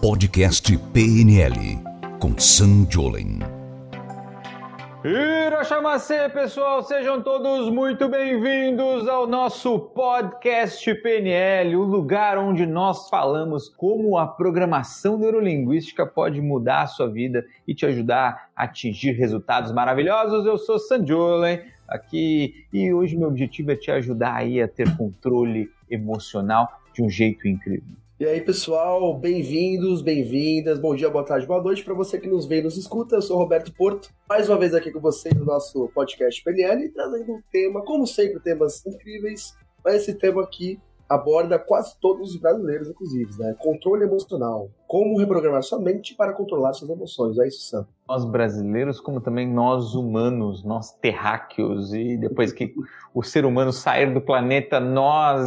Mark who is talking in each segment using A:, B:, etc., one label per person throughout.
A: Podcast PNL com Sam Jolen.
B: Irachamacê, pessoal, sejam todos muito bem-vindos ao nosso podcast PNL, o lugar onde nós falamos como a programação neurolinguística pode mudar a sua vida e te ajudar a atingir resultados maravilhosos. Eu sou Sanjolen aqui e hoje meu objetivo é te ajudar aí a ter controle emocional de um jeito incrível.
C: E aí, pessoal, bem-vindos, bem-vindas, bom dia, boa tarde, boa noite para você que nos vê e nos escuta. Eu sou Roberto Porto, mais uma vez aqui com vocês no nosso podcast PNL, trazendo um tema, como sempre, temas incríveis, mas esse tema aqui aborda quase todos os brasileiros, inclusive, né? Controle emocional. Como reprogramar sua mente para controlar suas emoções. É isso, Sam.
B: Nós brasileiros, como também nós humanos, nós terráqueos, e depois que o ser humano sair do planeta, nós,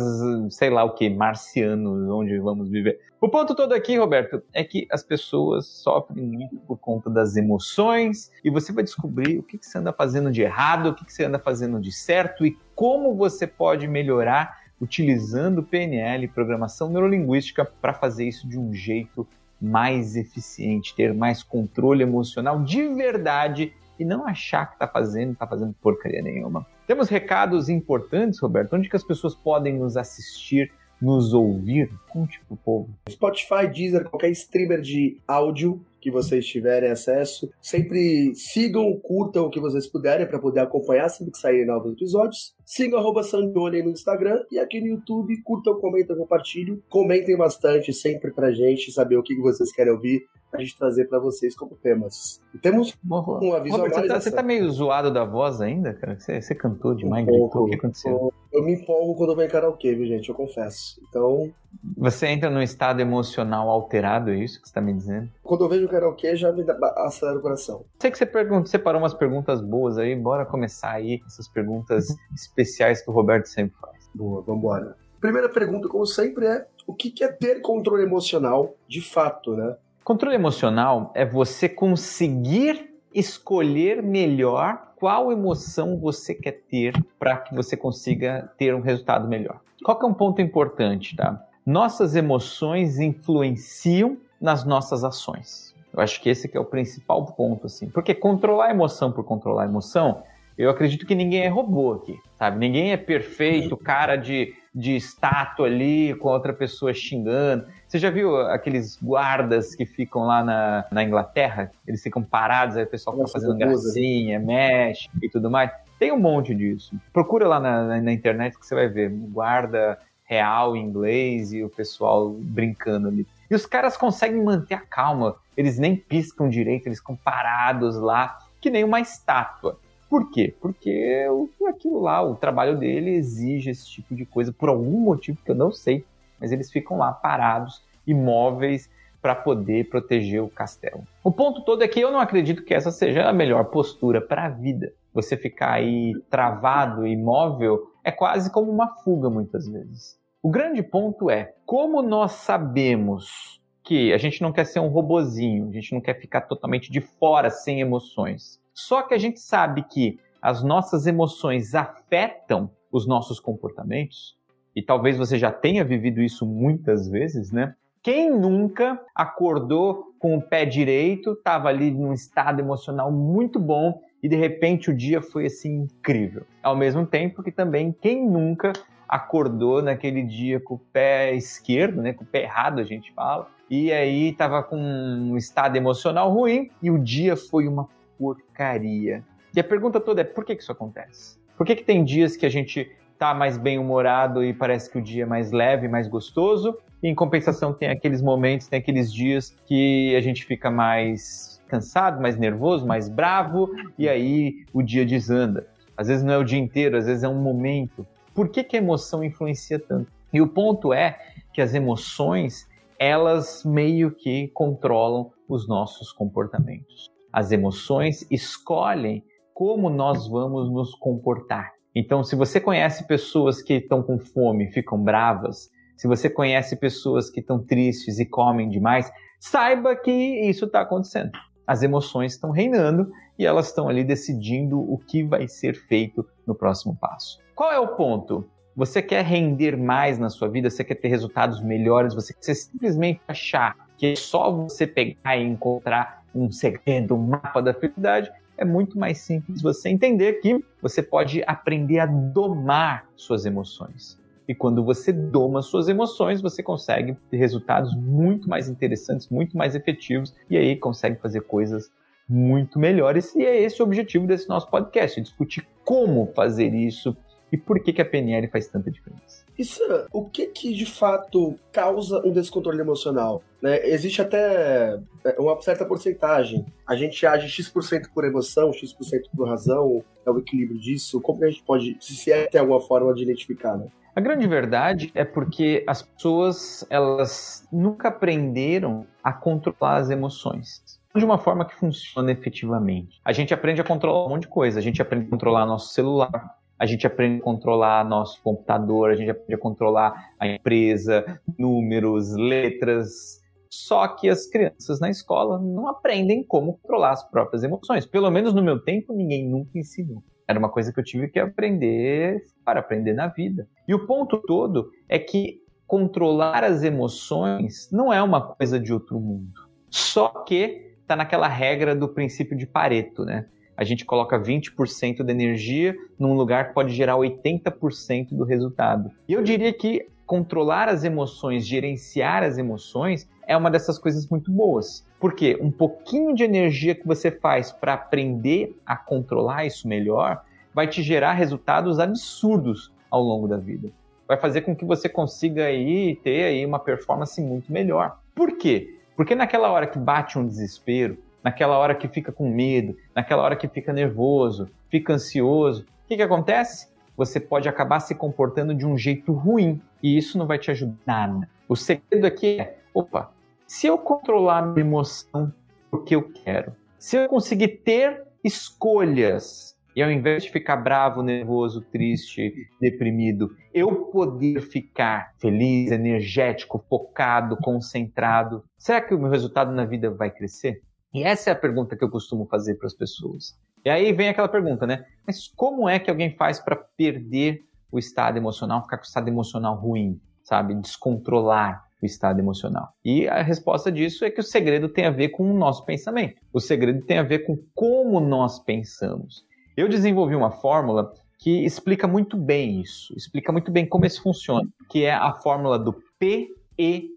B: sei lá o que, marcianos, onde vamos viver. O ponto todo aqui, Roberto, é que as pessoas sofrem muito por conta das emoções e você vai descobrir o que, você anda fazendo de errado, o que você anda fazendo de certo e como você pode melhorar utilizando PNL, programação neurolinguística, para fazer isso de um jeito mais eficiente, ter mais controle emocional de verdade e não achar que está fazendo, está fazendo porcaria nenhuma. Temos recados importantes, Roberto, onde que as pessoas podem nos assistir, nos ouvir? Conte pro povo.
C: Spotify, Deezer, qualquer streamer de áudio que vocês tiverem acesso. Sempre sigam, curtam o que vocês puderem para poder acompanhar sempre que saírem novos episódios. Sigam Sandione no Instagram e aqui no YouTube, curtam, comentem, compartilhem. Comentem bastante sempre pra gente saber o que vocês querem ouvir a gente trazer para vocês como temas. E temos um aviso
B: Robert,
C: a mais.
B: Você tá, você tá, meio zoado da voz ainda, cara? Você, você cantou demais, um gritou, o que aconteceu?
C: Eu me empolgo quando eu vou em karaokê, viu, gente? Eu confesso. Então...
B: Você entra num estado emocional alterado, é isso que você tá me dizendo?
C: Quando eu vejo karaokê, já me dá, acelera o coração.
B: Sei que você pergunta, separou umas perguntas boas aí, bora começar aí essas perguntas especiais que o Roberto sempre faz.
C: Boa, vambora. Primeira pergunta, como sempre, é o que é ter controle emocional de fato, né?
B: Controle emocional é você conseguir escolher melhor qual emoção você quer ter para que você consiga ter um resultado melhor. Qual que é um ponto importante, tá? Nossas emoções influenciam nas nossas ações. Eu acho que esse que é o principal ponto, assim. Porque controlar a emoção por controlar a emoção, eu acredito que ninguém é robô aqui, sabe? Ninguém é perfeito, cara de, de estátua ali com outra pessoa xingando. Você já viu aqueles guardas que ficam lá na, na Inglaterra? Eles ficam parados, aí o pessoal fica fazendo gracinha, mexe e tudo mais. Tem um monte disso. Procura lá na, na, na internet que você vai ver. Guarda real em inglês e o pessoal brincando ali. E os caras conseguem manter a calma. Eles nem piscam direito, eles ficam parados lá, que nem uma estátua. Por quê? Porque aquilo lá, o trabalho dele exige esse tipo de coisa por algum motivo que eu não sei mas eles ficam lá parados, imóveis, para poder proteger o castelo. O ponto todo é que eu não acredito que essa seja a melhor postura para a vida. Você ficar aí travado, imóvel, é quase como uma fuga muitas vezes. O grande ponto é como nós sabemos que a gente não quer ser um robozinho, a gente não quer ficar totalmente de fora sem emoções. Só que a gente sabe que as nossas emoções afetam os nossos comportamentos e talvez você já tenha vivido isso muitas vezes, né? Quem nunca acordou com o pé direito, estava ali num estado emocional muito bom e de repente o dia foi assim incrível. Ao mesmo tempo que também quem nunca acordou naquele dia com o pé esquerdo, né, com o pé errado a gente fala, e aí estava com um estado emocional ruim e o dia foi uma porcaria. E a pergunta toda é por que, que isso acontece? Por que, que tem dias que a gente tá mais bem-humorado e parece que o dia é mais leve, mais gostoso. E em compensação, tem aqueles momentos, tem aqueles dias que a gente fica mais cansado, mais nervoso, mais bravo, e aí o dia desanda. Às vezes não é o dia inteiro, às vezes é um momento. Por que, que a emoção influencia tanto? E o ponto é que as emoções, elas meio que controlam os nossos comportamentos. As emoções escolhem como nós vamos nos comportar. Então, se você conhece pessoas que estão com fome, ficam bravas, se você conhece pessoas que estão tristes e comem demais, saiba que isso está acontecendo. As emoções estão reinando e elas estão ali decidindo o que vai ser feito no próximo passo. Qual é o ponto? Você quer render mais na sua vida, você quer ter resultados melhores, você quer simplesmente achar que é só você pegar e encontrar um segredo, um mapa da felicidade, é muito mais simples você entender que você pode aprender a domar suas emoções. E quando você doma suas emoções, você consegue ter resultados muito mais interessantes, muito mais efetivos, e aí consegue fazer coisas muito melhores. E é esse o objetivo desse nosso podcast: discutir como fazer isso e por que, que a PNL faz tanta diferença.
C: Isso, o que que de fato causa um descontrole emocional? Né? Existe até é, uma certa porcentagem. A gente age X% por emoção, X% por razão, é o equilíbrio disso. Como a gente pode, se é tem alguma forma de identificar, né?
B: A grande verdade é porque as pessoas elas nunca aprenderam a controlar as emoções de uma forma que funciona efetivamente. A gente aprende a controlar um monte de coisa. A gente aprende a controlar nosso celular, a gente aprende a controlar nosso computador, a gente aprende a controlar a empresa, números, letras. Só que as crianças na escola não aprendem como controlar as próprias emoções. Pelo menos no meu tempo, ninguém nunca ensinou. Era uma coisa que eu tive que aprender para aprender na vida. E o ponto todo é que controlar as emoções não é uma coisa de outro mundo. Só que está naquela regra do princípio de Pareto, né? A gente coloca 20% da energia num lugar que pode gerar 80% do resultado. E eu diria que controlar as emoções, gerenciar as emoções, é uma dessas coisas muito boas. Porque um pouquinho de energia que você faz para aprender a controlar isso melhor vai te gerar resultados absurdos ao longo da vida. Vai fazer com que você consiga aí ter aí uma performance muito melhor. Por quê? Porque naquela hora que bate um desespero, naquela hora que fica com medo, naquela hora que fica nervoso, fica ansioso, o que, que acontece? Você pode acabar se comportando de um jeito ruim e isso não vai te ajudar nada. O segredo aqui é: opa, se eu controlar minha emoção porque eu quero, se eu conseguir ter escolhas e ao invés de ficar bravo, nervoso, triste, deprimido, eu poder ficar feliz, energético, focado, concentrado, será que o meu resultado na vida vai crescer? E essa é a pergunta que eu costumo fazer para as pessoas. E aí vem aquela pergunta, né? Mas como é que alguém faz para perder o estado emocional, ficar com o estado emocional ruim, sabe? Descontrolar o estado emocional. E a resposta disso é que o segredo tem a ver com o nosso pensamento. O segredo tem a ver com como nós pensamos. Eu desenvolvi uma fórmula que explica muito bem isso, explica muito bem como isso funciona, que é a fórmula do PEC,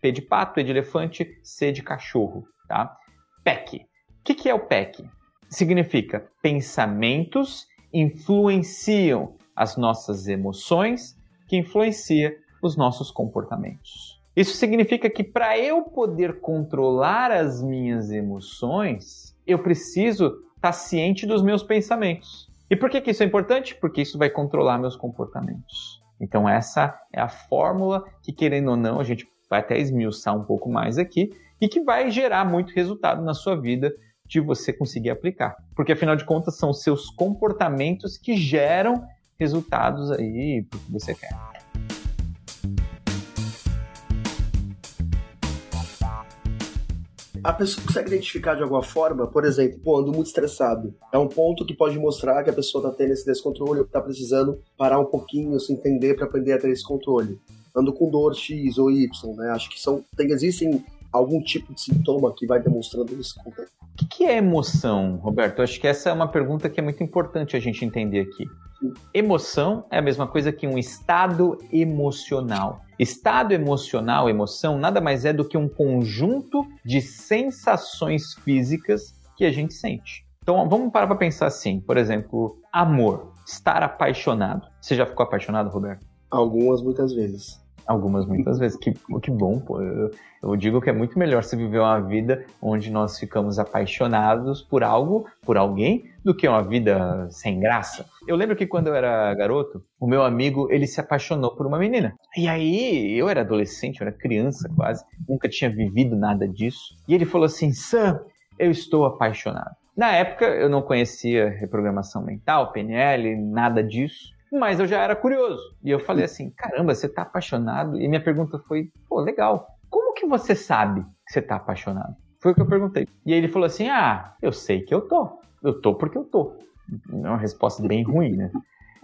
B: P de pato, E de elefante, C de cachorro, tá? PEC. O que, que é o PEC? Significa pensamentos influenciam as nossas emoções, que influencia os nossos comportamentos. Isso significa que para eu poder controlar as minhas emoções, eu preciso estar tá ciente dos meus pensamentos. E por que, que isso é importante? Porque isso vai controlar meus comportamentos. Então, essa é a fórmula que, querendo ou não, a gente vai até esmiuçar um pouco mais aqui e que vai gerar muito resultado na sua vida de você conseguir aplicar. Porque afinal de contas são seus comportamentos que geram resultados aí para que você quer.
C: A pessoa consegue identificar de alguma forma, por exemplo, pô, ando muito estressado. É um ponto que pode mostrar que a pessoa está tendo esse descontrole ou está precisando parar um pouquinho, se entender para aprender a ter esse controle ando com dor X ou Y, né? Acho que são, tem, existem algum tipo de sintoma que vai demonstrando isso.
B: O que, que é emoção, Roberto? Acho que essa é uma pergunta que é muito importante a gente entender aqui. Sim. Emoção é a mesma coisa que um estado emocional. Estado emocional, emoção, nada mais é do que um conjunto de sensações físicas que a gente sente. Então vamos parar para pensar assim, por exemplo, amor, estar apaixonado. Você já ficou apaixonado, Roberto?
C: Algumas, muitas vezes.
B: Algumas, muitas vezes. Que, que bom, pô. Eu, eu, digo que é muito melhor se viver uma vida onde nós ficamos apaixonados por algo, por alguém, do que uma vida sem graça. Eu lembro que quando eu era garoto, o meu amigo, ele se apaixonou por uma menina. E aí, eu era adolescente, eu era criança quase, nunca tinha vivido nada disso. E ele falou assim, Sam, eu estou apaixonado. Na época, eu não conhecia reprogramação mental, PNL, nada disso. Mas eu já era curioso. E eu falei assim: caramba, você tá apaixonado? E minha pergunta foi: pô, legal. Como que você sabe que você tá apaixonado? Foi o que eu perguntei. E aí ele falou assim: ah, eu sei que eu tô. Eu tô porque eu tô. É uma resposta bem ruim, né?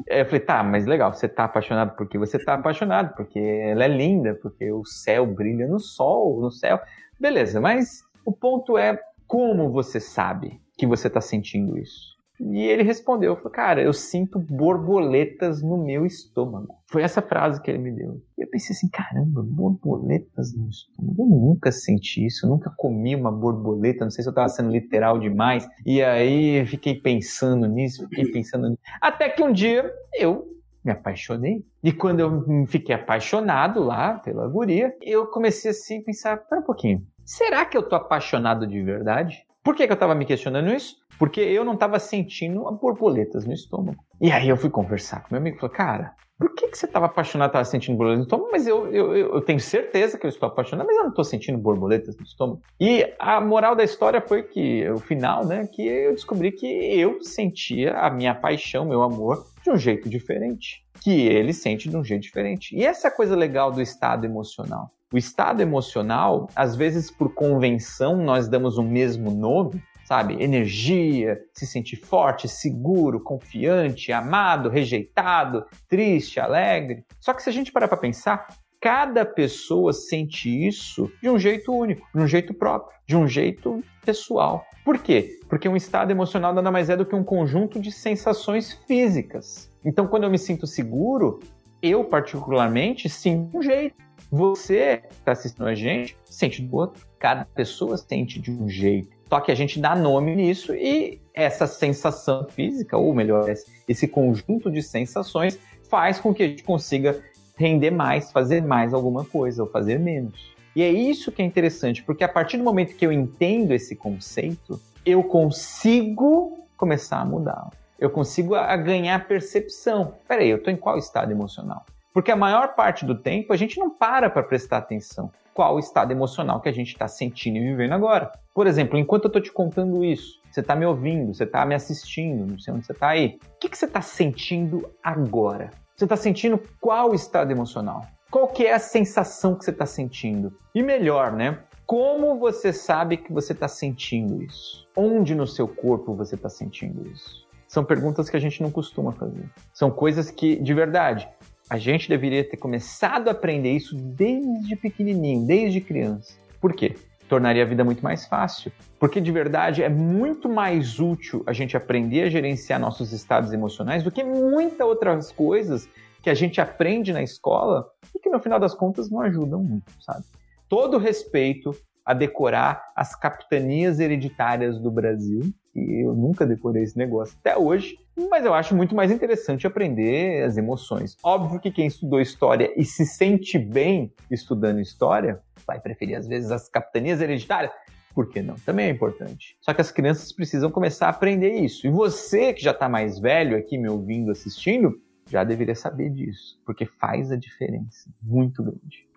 B: Eu falei, tá, mas legal, você tá apaixonado porque você tá apaixonado, porque ela é linda, porque o céu brilha no sol, no céu. Beleza, mas o ponto é como você sabe que você tá sentindo isso? E ele respondeu, falou, cara, eu sinto borboletas no meu estômago. Foi essa frase que ele me deu. E eu pensei assim, caramba, borboletas no estômago? Eu nunca senti isso, eu nunca comi uma borboleta, não sei se eu estava sendo literal demais. E aí fiquei pensando nisso, fiquei pensando nisso. Até que um dia eu me apaixonei. E quando eu fiquei apaixonado lá pela guria, eu comecei assim a pensar, pera um pouquinho, será que eu tô apaixonado de verdade? Por que, que eu estava me questionando isso? Porque eu não estava sentindo borboletas no estômago. E aí eu fui conversar com meu amigo e falei, cara, por que, que você estava apaixonado, estava sentindo borboletas no estômago? Mas eu, eu, eu tenho certeza que eu estou apaixonado, mas eu não estou sentindo borboletas no estômago. E a moral da história foi que, o final, né, que eu descobri que eu sentia a minha paixão, meu amor, de um jeito diferente. Que ele sente de um jeito diferente. E essa é a coisa legal do estado emocional. O estado emocional, às vezes por convenção, nós damos o mesmo nome, sabe? Energia, se sentir forte, seguro, confiante, amado, rejeitado, triste, alegre. Só que se a gente parar para pensar, cada pessoa sente isso de um jeito único, de um jeito próprio, de um jeito pessoal. Por quê? Porque um estado emocional nada mais é do que um conjunto de sensações físicas. Então, quando eu me sinto seguro, eu particularmente sinto um jeito. Você que está assistindo a gente sente do outro. Cada pessoa sente de um jeito. Só que a gente dá nome nisso e essa sensação física, ou melhor, esse conjunto de sensações, faz com que a gente consiga render mais, fazer mais alguma coisa ou fazer menos. E é isso que é interessante, porque a partir do momento que eu entendo esse conceito, eu consigo começar a mudar. Eu consigo a ganhar percepção. Peraí, eu estou em qual estado emocional? Porque a maior parte do tempo a gente não para para prestar atenção qual o estado emocional que a gente está sentindo e vivendo agora. Por exemplo, enquanto eu estou te contando isso, você está me ouvindo, você está me assistindo, não sei onde você está aí. O que, que você está sentindo agora? Você está sentindo qual estado emocional? Qual que é a sensação que você está sentindo? E melhor, né? Como você sabe que você está sentindo isso? Onde no seu corpo você está sentindo isso? São perguntas que a gente não costuma fazer. São coisas que, de verdade, a gente deveria ter começado a aprender isso desde pequenininho, desde criança. Por quê? Tornaria a vida muito mais fácil. Porque de verdade é muito mais útil a gente aprender a gerenciar nossos estados emocionais do que muitas outras coisas que a gente aprende na escola e que no final das contas não ajudam muito, sabe? Todo respeito a decorar as capitanias hereditárias do Brasil, e eu nunca decorei esse negócio até hoje, mas eu acho muito mais interessante aprender as emoções. Óbvio que quem estudou história e se sente bem estudando história, vai preferir às vezes as capitanias hereditárias, por que não? Também é importante. Só que as crianças precisam começar a aprender isso. E você que já está mais velho aqui me ouvindo, assistindo, já deveria saber disso, porque faz a diferença muito grande.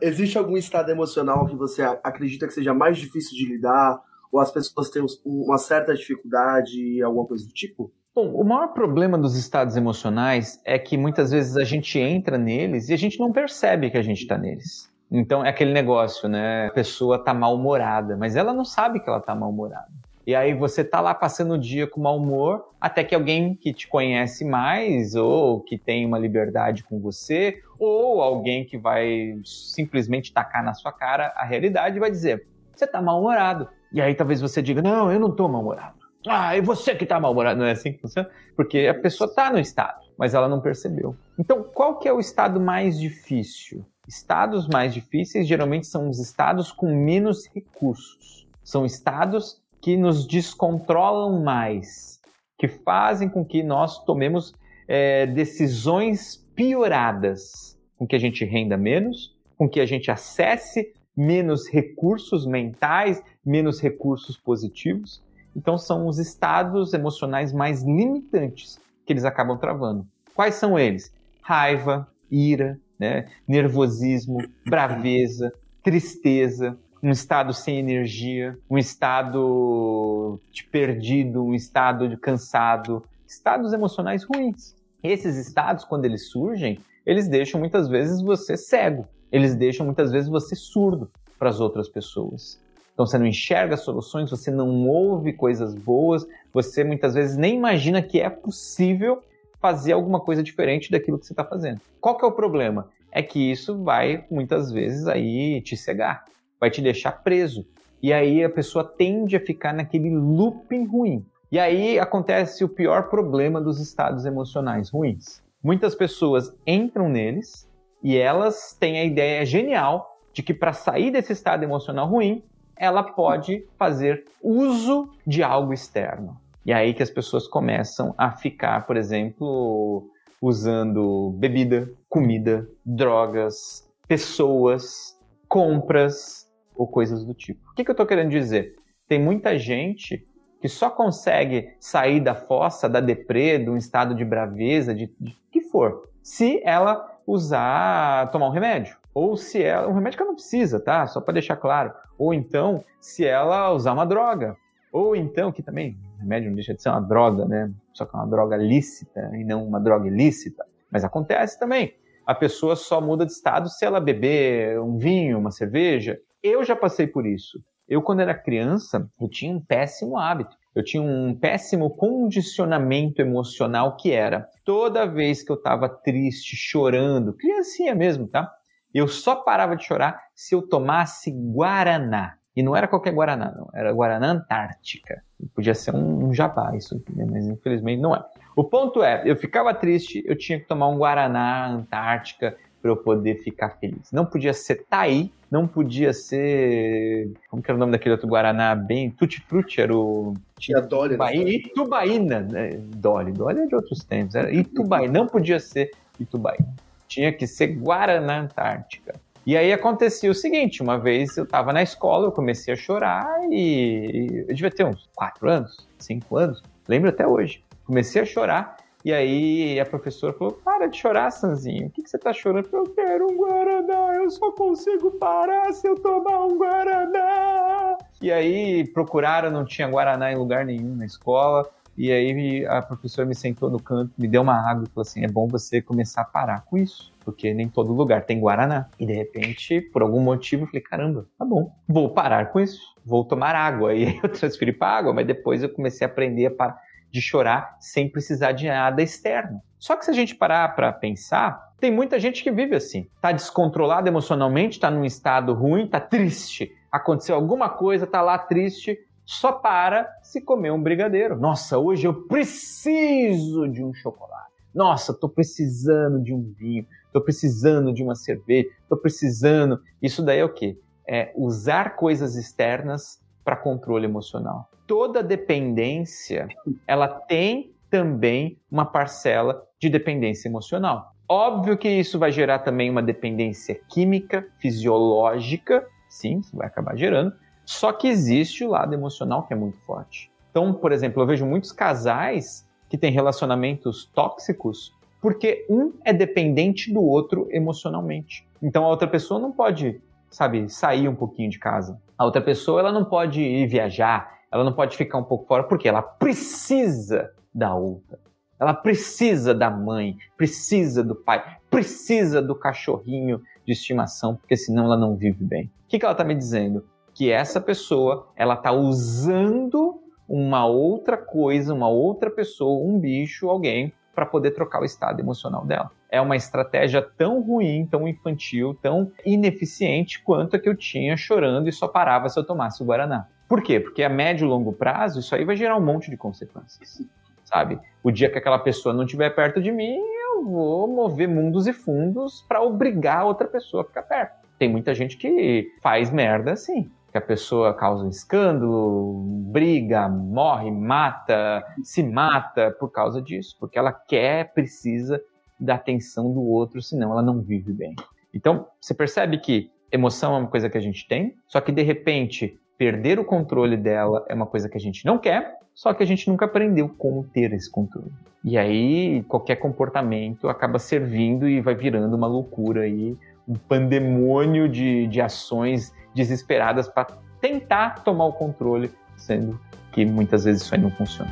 C: Existe algum estado emocional que você acredita que seja mais difícil de lidar? Ou as pessoas têm uma certa dificuldade, alguma coisa do tipo?
B: Bom, o maior problema dos estados emocionais é que muitas vezes a gente entra neles e a gente não percebe que a gente está neles. Então é aquele negócio, né? A pessoa tá mal-humorada, mas ela não sabe que ela tá mal-humorada. E aí você tá lá passando o dia com mau humor, até que alguém que te conhece mais, ou que tem uma liberdade com você, ou alguém que vai simplesmente tacar na sua cara a realidade vai dizer: você tá mal-humorado. E aí talvez você diga: não, eu não tô mal-humorado. Ah, é você que tá mal-humorado. Não é assim que funciona? Porque a pessoa tá no estado, mas ela não percebeu. Então, qual que é o estado mais difícil? Estados mais difíceis geralmente são os estados com menos recursos. São estados que nos descontrolam mais, que fazem com que nós tomemos é, decisões pioradas, com que a gente renda menos, com que a gente acesse menos recursos mentais, menos recursos positivos. Então, são os estados emocionais mais limitantes que eles acabam travando. Quais são eles? Raiva, ira, né? nervosismo, braveza, tristeza, um estado sem energia, um estado de perdido, um estado de cansado, estados emocionais ruins. Esses estados, quando eles surgem, eles deixam muitas vezes você cego, eles deixam muitas vezes você surdo para as outras pessoas. Então você não enxerga soluções, você não ouve coisas boas, você muitas vezes nem imagina que é possível fazer alguma coisa diferente daquilo que você está fazendo. Qual que é o problema? É que isso vai muitas vezes aí te cegar, vai te deixar preso. E aí a pessoa tende a ficar naquele looping ruim. E aí acontece o pior problema dos estados emocionais ruins. Muitas pessoas entram neles e elas têm a ideia genial de que para sair desse estado emocional ruim, ela pode fazer uso de algo externo. E aí que as pessoas começam a ficar, por exemplo, usando bebida, comida, drogas, pessoas, compras ou coisas do tipo. O que, que eu estou querendo dizer? Tem muita gente que só consegue sair da fossa, da deprê, de um estado de braveza, de, de que for, se ela usar, tomar um remédio. Ou se ela. Um remédio que ela não precisa, tá? Só para deixar claro. Ou então, se ela usar uma droga. Ou então, que também, remédio não deixa de ser uma droga, né? Só que é uma droga lícita e não uma droga ilícita. Mas acontece também. A pessoa só muda de estado se ela beber um vinho, uma cerveja. Eu já passei por isso. Eu, quando era criança, eu tinha um péssimo hábito. Eu tinha um péssimo condicionamento emocional que era toda vez que eu estava triste, chorando, criancinha mesmo, tá? Eu só parava de chorar se eu tomasse Guaraná. E não era qualquer Guaraná, não. Era Guaraná Antártica. Podia ser um, um jabá, isso, né? mas infelizmente não é. O ponto é, eu ficava triste, eu tinha que tomar um Guaraná Antártica para eu poder ficar feliz. Não podia ser Taí, não podia ser. Como que era o nome daquele outro Guaraná bem? Tutti Frutti era o.
C: Tinha Dolly.
B: Itubaína, Itubaína. Né? Dolly. Dolly é de outros tempos. Era Itubaína. Não podia ser Itubaína. Tinha que ser Guaraná Antártica. E aí acontecia o seguinte: uma vez eu estava na escola, eu comecei a chorar e eu devia ter uns 4 anos, 5 anos, lembro até hoje. Comecei a chorar e aí a professora falou: Para de chorar, Sanzinho. O que, que você tá chorando? Eu quero um Guaraná, eu só consigo parar se eu tomar um Guaraná. E aí procuraram, não tinha Guaraná em lugar nenhum na escola. E aí a professora me sentou no canto, me deu uma água e falou assim: é bom você começar a parar com isso, porque nem todo lugar tem Guaraná. E de repente, por algum motivo, eu falei: caramba, tá bom, vou parar com isso, vou tomar água. E aí eu transferi para água, mas depois eu comecei a aprender a parar de chorar sem precisar de nada externo. Só que se a gente parar para pensar, tem muita gente que vive assim. Tá descontrolado emocionalmente, tá num estado ruim, tá triste. Aconteceu alguma coisa, tá lá triste, só para se comer um brigadeiro. Nossa, hoje eu preciso de um chocolate. Nossa, tô precisando de um vinho, tô precisando de uma cerveja, tô precisando. Isso daí é o quê? É usar coisas externas para controle emocional. Toda dependência, ela tem também uma parcela de dependência emocional. Óbvio que isso vai gerar também uma dependência química, fisiológica, sim, isso vai acabar gerando, só que existe o lado emocional que é muito forte. Então, por exemplo, eu vejo muitos casais que têm relacionamentos tóxicos porque um é dependente do outro emocionalmente. Então a outra pessoa não pode, sabe, sair um pouquinho de casa. A outra pessoa ela não pode ir viajar, ela não pode ficar um pouco fora porque ela precisa da outra. Ela precisa da mãe, precisa do pai, precisa do cachorrinho de estimação, porque senão ela não vive bem. O que, que ela está me dizendo? Que essa pessoa ela está usando uma outra coisa, uma outra pessoa, um bicho, alguém, para poder trocar o estado emocional dela. É uma estratégia tão ruim, tão infantil, tão ineficiente quanto a que eu tinha chorando e só parava se eu tomasse o Guaraná. Por quê? Porque a médio e longo prazo, isso aí vai gerar um monte de consequências sabe? O dia que aquela pessoa não estiver perto de mim, eu vou mover mundos e fundos para obrigar outra pessoa a ficar perto. Tem muita gente que faz merda assim. Que a pessoa causa um escândalo, briga, morre, mata, se mata por causa disso. Porque ela quer, precisa da atenção do outro, senão ela não vive bem. Então, você percebe que emoção é uma coisa que a gente tem, só que de repente perder o controle dela é uma coisa que a gente não quer, só que a gente nunca aprendeu como ter esse controle. E aí qualquer comportamento acaba servindo e vai virando uma loucura aí, um pandemônio de, de ações desesperadas para tentar tomar o controle, sendo que muitas vezes isso aí não funciona.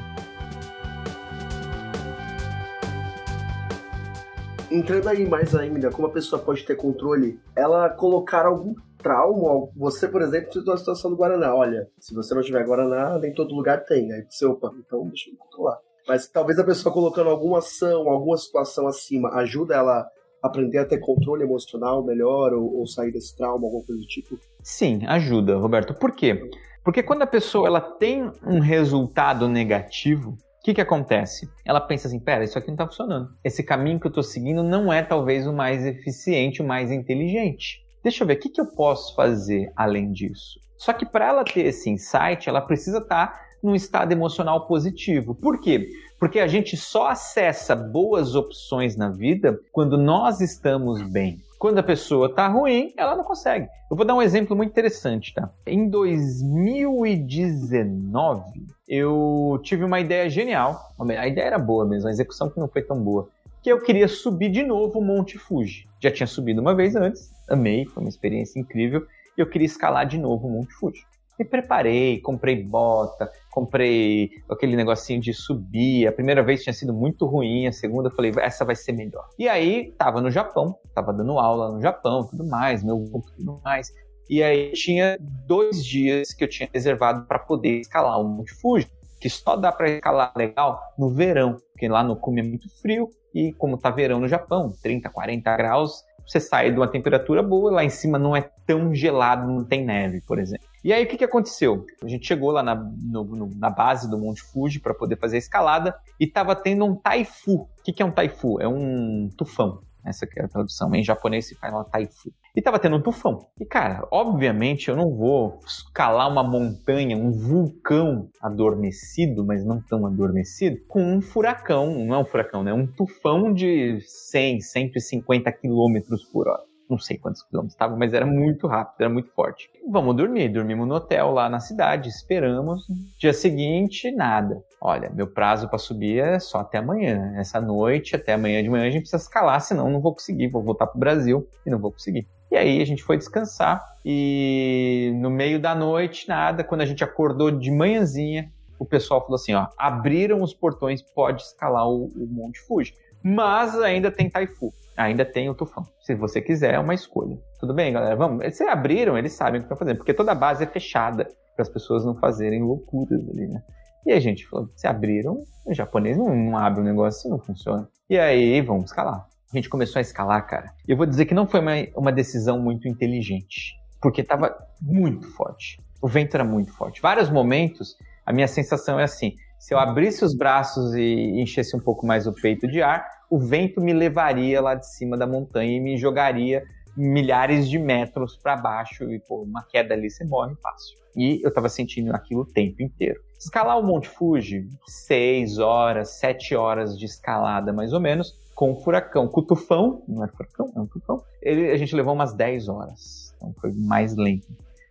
C: Entrando aí mais ainda, como a pessoa pode ter controle, ela colocar algum trauma. Você, por exemplo, precisa uma situação do Guaraná. Olha, se você não tiver Guaraná, nem todo lugar tem. Aí você, opa, então deixa eu controlar. Mas talvez a pessoa colocando alguma ação, alguma situação acima, ajuda ela a aprender a ter controle emocional melhor ou, ou sair desse trauma, alguma coisa do tipo?
B: Sim, ajuda, Roberto. Por quê? Porque quando a pessoa ela tem um resultado negativo, o que, que acontece? Ela pensa assim: pera, isso aqui não está funcionando. Esse caminho que eu estou seguindo não é talvez o mais eficiente, o mais inteligente. Deixa eu ver, o que, que eu posso fazer além disso? Só que para ela ter esse insight, ela precisa estar tá num estado emocional positivo. Por quê? Porque a gente só acessa boas opções na vida quando nós estamos bem. Quando a pessoa está ruim, ela não consegue. Eu vou dar um exemplo muito interessante, tá? Em 2019, eu tive uma ideia genial. A ideia era boa mesmo, a execução que não foi tão boa. Que eu queria subir de novo o Monte Fuji. Já tinha subido uma vez antes, amei, foi uma experiência incrível. E eu queria escalar de novo o Monte Fuji me preparei, comprei bota, comprei aquele negocinho de subir. A primeira vez tinha sido muito ruim, a segunda eu falei, essa vai ser melhor. E aí, tava no Japão, tava dando aula no Japão, tudo mais, meu tudo mais. E aí tinha dois dias que eu tinha reservado para poder escalar o Monte Fuji, que só dá para escalar legal no verão, porque lá no Cume é muito frio e como tá verão no Japão, 30, 40 graus, você sai de uma temperatura boa, lá em cima não é tão gelado, não tem neve, por exemplo. E aí o que, que aconteceu? A gente chegou lá na, no, no, na base do Monte Fuji para poder fazer a escalada e estava tendo um taifu. O que, que é um taifu? É um tufão. Essa que é a tradução. Em japonês se fala taifu. E tava tendo um tufão. E cara, obviamente eu não vou escalar uma montanha, um vulcão adormecido, mas não tão adormecido, com um furacão. Não é um furacão, né? Um tufão de 100, 150 quilômetros por hora não sei quantos quilômetros estava, mas era muito rápido, era muito forte. Vamos dormir, dormimos no hotel lá na cidade, esperamos. Dia seguinte, nada. Olha, meu prazo para subir é só até amanhã. Essa noite, até amanhã de manhã, a gente precisa escalar, senão não vou conseguir. Vou voltar para o Brasil e não vou conseguir. E aí a gente foi descansar e no meio da noite, nada. Quando a gente acordou de manhãzinha, o pessoal falou assim: ó, abriram os portões, pode escalar o, o Monte Fuji. Mas ainda tem Taifu ainda tem o tufão. Se você quiser, é uma escolha. Tudo bem, galera? Vamos. Eles abriram, eles sabem o que estão fazendo, porque toda a base é fechada para as pessoas não fazerem loucuras ali, né? E a gente falou: se abriram, o japonês não, não abre um negócio assim, não funciona. E aí, vamos escalar. A gente começou a escalar, cara. Eu vou dizer que não foi uma, uma decisão muito inteligente, porque estava muito forte. O vento era muito forte. Vários momentos, a minha sensação é assim: se eu abrisse os braços e enchesse um pouco mais o peito de ar, o vento me levaria lá de cima da montanha e me jogaria milhares de metros para baixo e pô, uma queda ali você morre fácil. E eu estava sentindo aquilo o tempo inteiro. Escalar o Monte Fuji, seis horas, sete horas de escalada mais ou menos, com o furacão. Com o tufão, não é furacão, é um tufão, ele, a gente levou umas 10 horas. Então foi mais lento.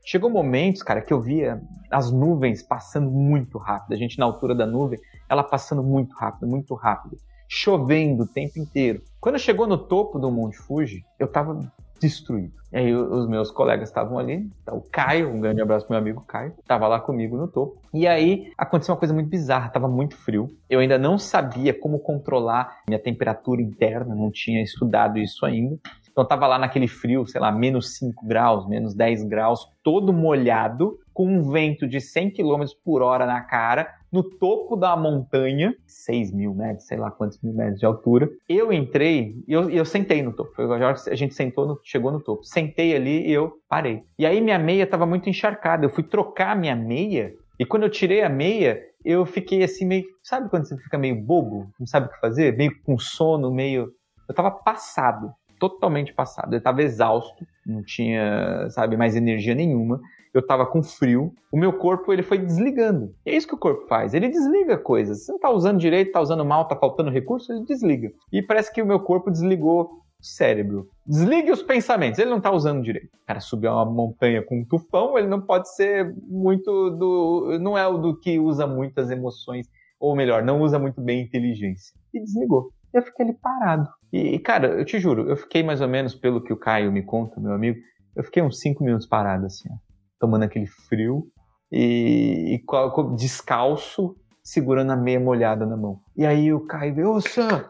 B: Chegou momentos, cara, que eu via as nuvens passando muito rápido. A gente na altura da nuvem, ela passando muito rápido, muito rápido chovendo o tempo inteiro. Quando chegou no topo do Monte Fuji, eu tava destruído. E aí os meus colegas estavam ali, o Caio, um grande abraço pro meu amigo Caio, tava lá comigo no topo. E aí aconteceu uma coisa muito bizarra, tava muito frio. Eu ainda não sabia como controlar minha temperatura interna, não tinha estudado isso ainda. Então tava lá naquele frio, sei lá, menos 5 graus, menos 10 graus, todo molhado, com um vento de 100 km por hora na cara, no topo da montanha, 6 mil metros, sei lá quantos mil metros de altura. Eu entrei e eu, eu sentei no topo. A gente sentou, no, chegou no topo. Sentei ali e eu parei. E aí minha meia estava muito encharcada. Eu fui trocar minha meia e quando eu tirei a meia, eu fiquei assim meio. Sabe quando você fica meio bobo? Não sabe o que fazer? Meio com sono, meio. Eu tava passado totalmente passado. Eu estava exausto, não tinha, sabe, mais energia nenhuma. Eu estava com frio. O meu corpo ele foi desligando. E é isso que o corpo faz. Ele desliga coisas. Você não está usando direito, está usando mal, está faltando recurso, ele desliga. E parece que o meu corpo desligou o cérebro. Desligue os pensamentos. Ele não está usando direito. O cara subiu uma montanha com um tufão, ele não pode ser muito do. Não é o do que usa muitas emoções. Ou melhor, não usa muito bem a inteligência. E desligou. Eu fiquei ali parado. E, cara, eu te juro, eu fiquei mais ou menos, pelo que o Caio me conta, meu amigo, eu fiquei uns 5 minutos parado, assim, ó, tomando aquele frio e, e descalço, segurando a meia molhada na mão. E aí o Caio veio, ô Sam,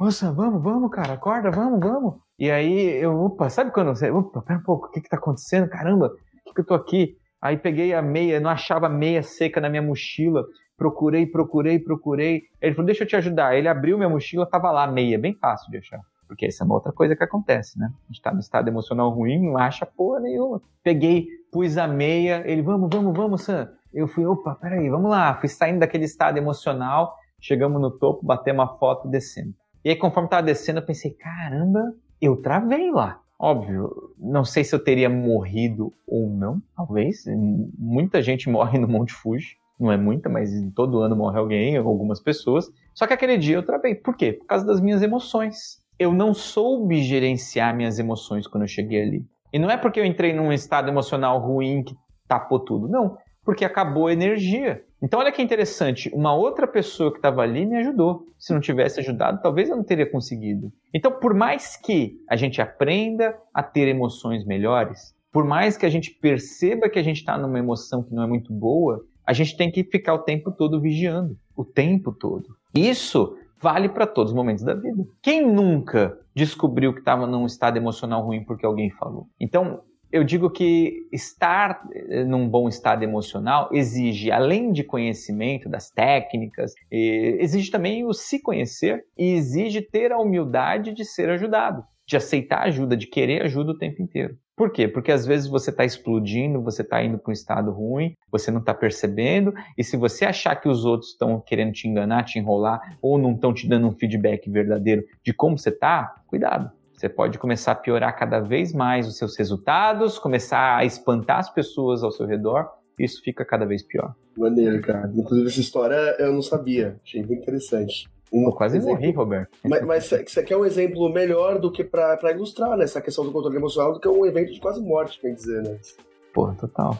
B: ô Sam, vamos, vamos, cara, acorda, vamos, vamos. E aí eu, opa, sabe quando você, opa, pera um pouco, o que que tá acontecendo? Caramba, o que que eu tô aqui? Aí peguei a meia, não achava a meia seca na minha mochila. procurei, procurei, procurei. Ele falou, deixa eu te ajudar. Ele abriu minha mochila, tava lá, meia, bem fácil de achar. Porque essa é uma outra coisa que acontece, né? A gente tá no estado emocional ruim, não acha porra nenhuma. Peguei, pus a meia, ele, vamos, vamos, vamos, Sam. Eu fui, opa, peraí, vamos lá. Fui saindo daquele estado emocional, chegamos no topo, batemos uma foto descendo. E aí, conforme tava descendo, eu pensei, caramba, eu travei lá. Óbvio, não sei se eu teria morrido ou não, talvez. Muita gente morre no Monte Fuji. Não é muita, mas todo ano morre alguém, algumas pessoas. Só que aquele dia eu travei. Por quê? Por causa das minhas emoções. Eu não soube gerenciar minhas emoções quando eu cheguei ali. E não é porque eu entrei num estado emocional ruim que tapou tudo. Não, porque acabou a energia. Então, olha que interessante, uma outra pessoa que estava ali me ajudou. Se não tivesse ajudado, talvez eu não teria conseguido. Então, por mais que a gente aprenda a ter emoções melhores, por mais que a gente perceba que a gente está numa emoção que não é muito boa, a gente tem que ficar o tempo todo vigiando, o tempo todo. Isso vale para todos os momentos da vida. Quem nunca descobriu que estava num estado emocional ruim porque alguém falou? Então, eu digo que estar eh, num bom estado emocional exige, além de conhecimento das técnicas, exige também o se conhecer e exige ter a humildade de ser ajudado, de aceitar ajuda, de querer ajuda o tempo inteiro. Por quê? Porque às vezes você está explodindo, você está indo para um estado ruim, você não está percebendo, e se você achar que os outros estão querendo te enganar, te enrolar, ou não estão te dando um feedback verdadeiro de como você está, cuidado. Você pode começar a piorar cada vez mais os seus resultados, começar a espantar as pessoas ao seu redor, isso fica cada vez pior.
C: Maneiro, cara. Inclusive, essa história eu não sabia. Achei muito interessante.
B: Um eu quase exemplo, morri, Roberto.
C: Mas, mas você quer um exemplo melhor do que para ilustrar né, essa questão do controle emocional do que um evento de quase morte, quer dizer, né?
B: Pô, total.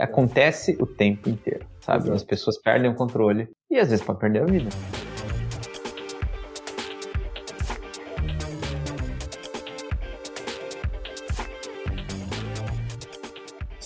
B: Acontece o tempo inteiro, sabe? Exato. As pessoas perdem o controle e às vezes pode perder a vida.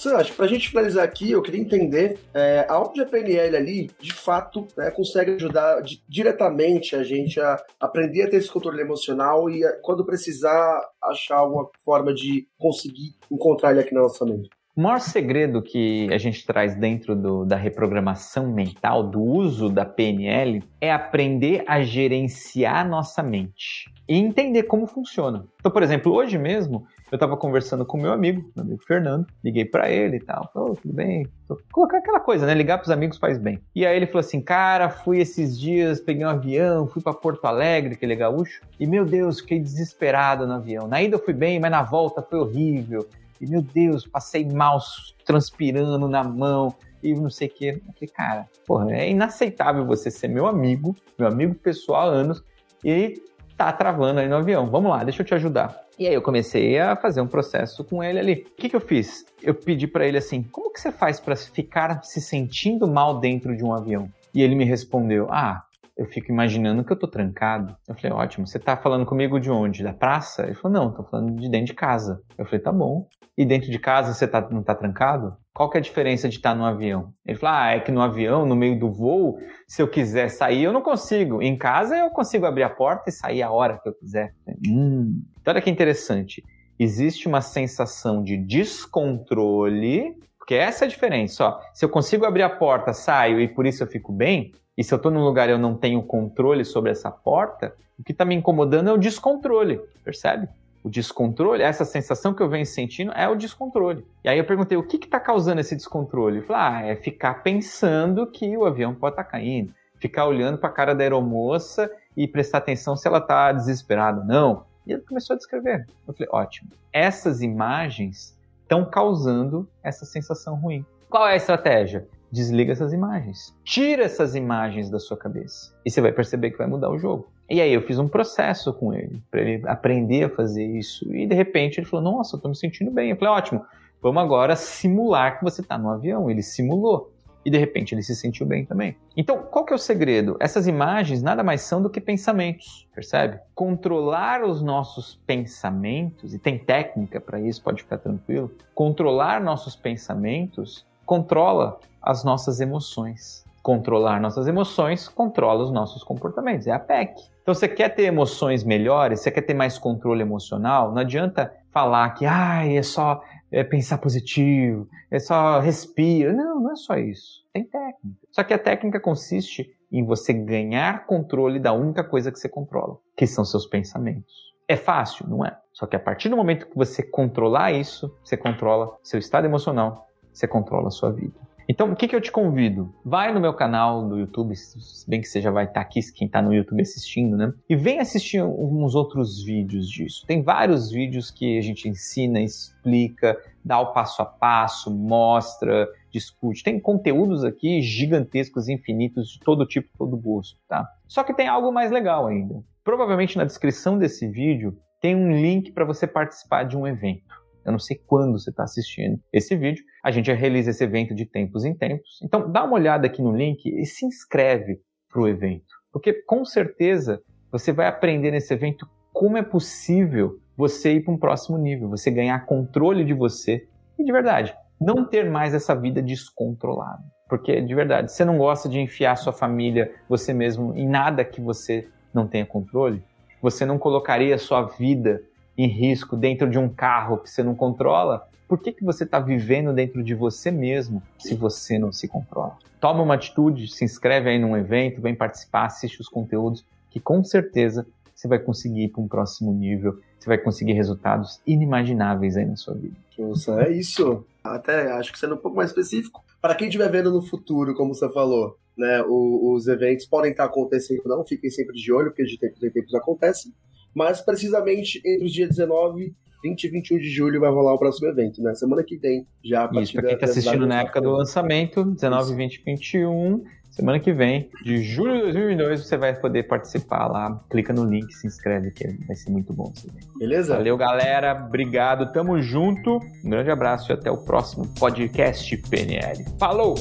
C: Sam, acho que gente finalizar aqui, eu queria entender é, aonde a PNL ali, de fato, né, consegue ajudar de, diretamente a gente a aprender a ter esse controle emocional e, a, quando precisar, achar alguma forma de conseguir encontrar ele aqui na nossa mente.
B: O maior segredo que a gente traz dentro do, da reprogramação mental, do uso da PNL, é aprender a gerenciar nossa mente e entender como funciona. Então, por exemplo, hoje mesmo eu tava conversando com meu amigo, meu amigo Fernando, liguei para ele e tal. Falou, tudo bem? Colocar aquela coisa, né? Ligar pros amigos faz bem. E aí ele falou assim, cara, fui esses dias, peguei um avião, fui para Porto Alegre, que ele é gaúcho, e meu Deus, fiquei desesperado no avião. Na ida eu fui bem, mas na volta foi horrível. E meu Deus, passei mal, transpirando na mão e não sei o que. Eu falei, cara, porra, é inaceitável você ser meu amigo, meu amigo pessoal há anos, e tá travando aí no avião. Vamos lá, deixa eu te ajudar. E aí eu comecei a fazer um processo com ele ali. O que, que eu fiz? Eu pedi para ele assim: como que você faz para ficar se sentindo mal dentro de um avião? E ele me respondeu: ah, eu fico imaginando que eu tô trancado. Eu falei, ótimo, você tá falando comigo de onde? Da praça? Ele falou, não, tô falando de dentro de casa. Eu falei, tá bom. E dentro de casa você tá, não tá trancado? Qual que é a diferença de estar tá no avião? Ele falou, ah, é que no avião, no meio do voo, se eu quiser sair, eu não consigo. Em casa eu consigo abrir a porta e sair a hora que eu quiser. Hum. Então olha que interessante. Existe uma sensação de descontrole, porque essa é a diferença. Ó. Se eu consigo abrir a porta, saio e por isso eu fico bem, e se eu estou num lugar e eu não tenho controle sobre essa porta, o que está me incomodando é o descontrole, percebe? O descontrole, essa sensação que eu venho sentindo é o descontrole. E aí eu perguntei, o que está causando esse descontrole? Ele falou, ah, é ficar pensando que o avião pode estar tá caindo, ficar olhando para a cara da aeromoça e prestar atenção se ela está desesperada ou não. E ele começou a descrever. Eu falei, ótimo, essas imagens estão causando essa sensação ruim. Qual é a estratégia? Desliga essas imagens. Tira essas imagens da sua cabeça. E você vai perceber que vai mudar o jogo. E aí eu fiz um processo com ele, para ele aprender a fazer isso. E de repente ele falou: Nossa, eu tô me sentindo bem. Eu falei: Ótimo, vamos agora simular que você está no avião. Ele simulou. E de repente ele se sentiu bem também. Então, qual que é o segredo? Essas imagens nada mais são do que pensamentos, percebe? Controlar os nossos pensamentos, e tem técnica para isso, pode ficar tranquilo. Controlar nossos pensamentos controla as nossas emoções. Controlar nossas emoções controla os nossos comportamentos. É a PEC. Então, você quer ter emoções melhores, você quer ter mais controle emocional, não adianta falar que ah, é só é pensar positivo, é só respira. Não, não é só isso. Tem técnica. Só que a técnica consiste em você ganhar controle da única coisa que você controla, que são seus pensamentos. É fácil, não é? Só que a partir do momento que você controlar isso, você controla seu estado emocional, você controla a sua vida. Então, o que, que eu te convido? Vai no meu canal do YouTube, se bem que você já vai estar aqui, quem está no YouTube assistindo, né? E vem assistir uns outros vídeos disso. Tem vários vídeos que a gente ensina, explica, dá o passo a passo, mostra, discute. Tem conteúdos aqui gigantescos, infinitos, de todo tipo, todo gosto, tá? Só que tem algo mais legal ainda. Provavelmente na descrição desse vídeo tem um link para você participar de um evento. Eu não sei quando você está assistindo esse vídeo. A gente realiza esse evento de tempos em tempos. Então, dá uma olhada aqui no link e se inscreve para o evento. Porque com certeza você vai aprender nesse evento como é possível você ir para um próximo nível, você ganhar controle de você e, de verdade, não ter mais essa vida descontrolada. Porque, de verdade, você não gosta de enfiar sua família, você mesmo, em nada que você não tenha controle? Você não colocaria sua vida em risco dentro de um carro que você não controla, por que, que você está vivendo dentro de você mesmo se você não se controla? Toma uma atitude, se inscreve aí num evento, vem participar, assiste os conteúdos, que com certeza você vai conseguir ir para um próximo nível, você vai conseguir resultados inimagináveis aí na sua vida.
C: Nossa, é isso. Até acho que sendo um pouco mais específico, para quem estiver vendo no futuro, como você falou, né, os eventos podem estar acontecendo, não fiquem sempre de olho, porque de tempos em tempos acontecem mas precisamente entre os dias 19 20 e 21 de julho vai rolar o próximo evento, né? Semana que vem, já a
B: Isso, para quem está assistindo na época do lançamento, 19, Isso. 20 21, semana que vem, de julho de 2022, você vai poder participar lá. Clica no link, se inscreve, que vai ser muito bom esse evento.
C: Beleza?
B: Valeu, galera. Obrigado, tamo junto. Um grande abraço e até o próximo podcast PNL. Falou!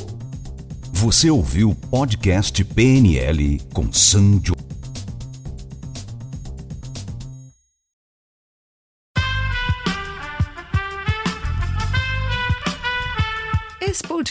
A: Você ouviu o podcast PNL com Sanjo